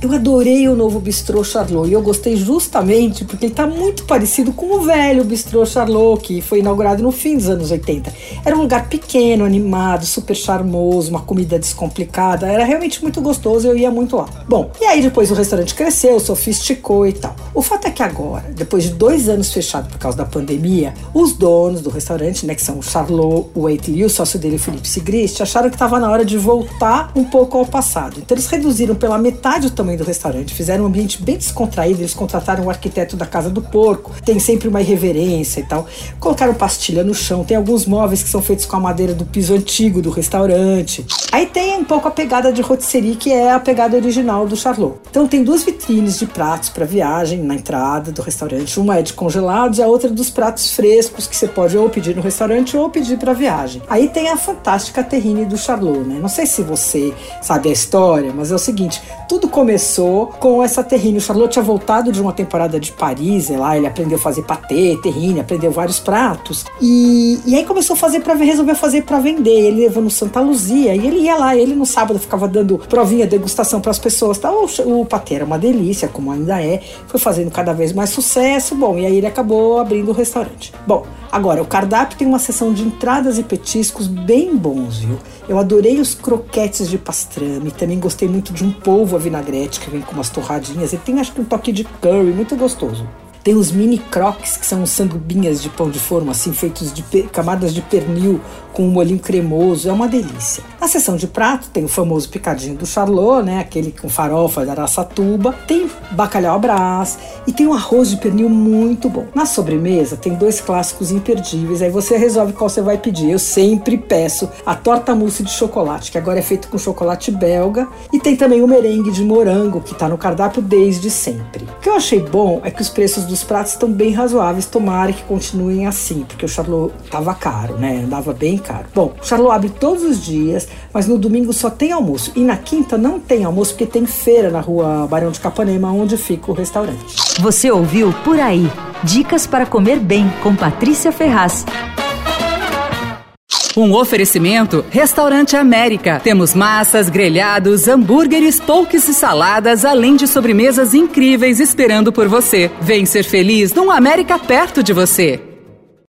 Eu adorei o novo Bistrô Charlot e eu gostei justamente porque ele está muito parecido com o velho Bistrô Charlot, que foi inaugurado no fim dos anos 80. Era um lugar pequeno, animado, super charmoso, uma comida descomplicada, era realmente muito gostoso e eu ia muito lá. Bom, e aí depois o restaurante cresceu, sofisticou e tal. O fato é que agora, depois de dois anos fechado por causa da pandemia, os donos do restaurante, né, que são o Charlot Waitley e o sócio dele, Felipe Sigrist, acharam que estava na hora de voltar um pouco ao passado. Então eles reduziram pela metade o tamanho do restaurante. Fizeram um ambiente bem descontraído, eles contrataram o arquiteto da Casa do Porco, tem sempre uma irreverência e tal. Colocaram pastilha no chão, tem alguns móveis que são feitos com a madeira do piso antigo do restaurante. Aí tem um pouco a pegada de rotisserie, que é a pegada original do Charlot. Então tem duas vitrines de pratos para viagem na entrada do restaurante. Uma é de congelados e a outra é dos pratos frescos que você pode ou pedir no restaurante ou pedir para viagem. Aí tem a fantástica terrine do Charlot, né? Não sei se você sabe a história, mas é o seguinte, tudo começou começou com essa terrine. O Charlot tinha voltado de uma temporada de Paris, lá ele aprendeu a fazer patê, terrine, aprendeu vários pratos. E, e aí começou a fazer para resolveu fazer para vender. Ele levou no Santa Luzia e ele ia lá, ele no sábado ficava dando provinha, degustação para as pessoas. Tá? O, o patê era uma delícia, como ainda é. Foi fazendo cada vez mais sucesso. Bom, e aí ele acabou abrindo o restaurante. Bom, Agora, o cardápio tem uma seção de entradas e petiscos bem bons, viu? Eu adorei os croquetes de pastrame, também gostei muito de um polvo a vinagrete que vem com umas torradinhas. Ele tem acho que um toque de curry, muito gostoso. Tem os mini croques, que são sandubinhas de pão de forma, assim, feitos de camadas de pernil com um molhinho cremoso, é uma delícia. Na seção de prato tem o famoso picadinho do Charlot, né, aquele com farofa da Araçatuba, tem bacalhau à brás e tem um arroz de pernil muito bom. Na sobremesa tem dois clássicos imperdíveis, aí você resolve qual você vai pedir. Eu sempre peço a torta mousse de chocolate, que agora é feito com chocolate belga, e tem também o merengue de morango, que está no cardápio desde sempre. O que eu achei bom é que os preços dos pratos estão bem razoáveis, tomara que continuem assim, porque o Charlot tava caro, né? Andava bem caro. Bom, o Charlot abre todos os dias, mas no domingo só tem almoço. E na quinta não tem almoço, porque tem feira na rua Barão de Capanema, onde fica o restaurante. Você ouviu Por Aí. Dicas para comer bem com Patrícia Ferraz. Um oferecimento Restaurante América. Temos massas, grelhados, hambúrgueres, polques e saladas, além de sobremesas incríveis esperando por você. Vem ser feliz num América perto de você.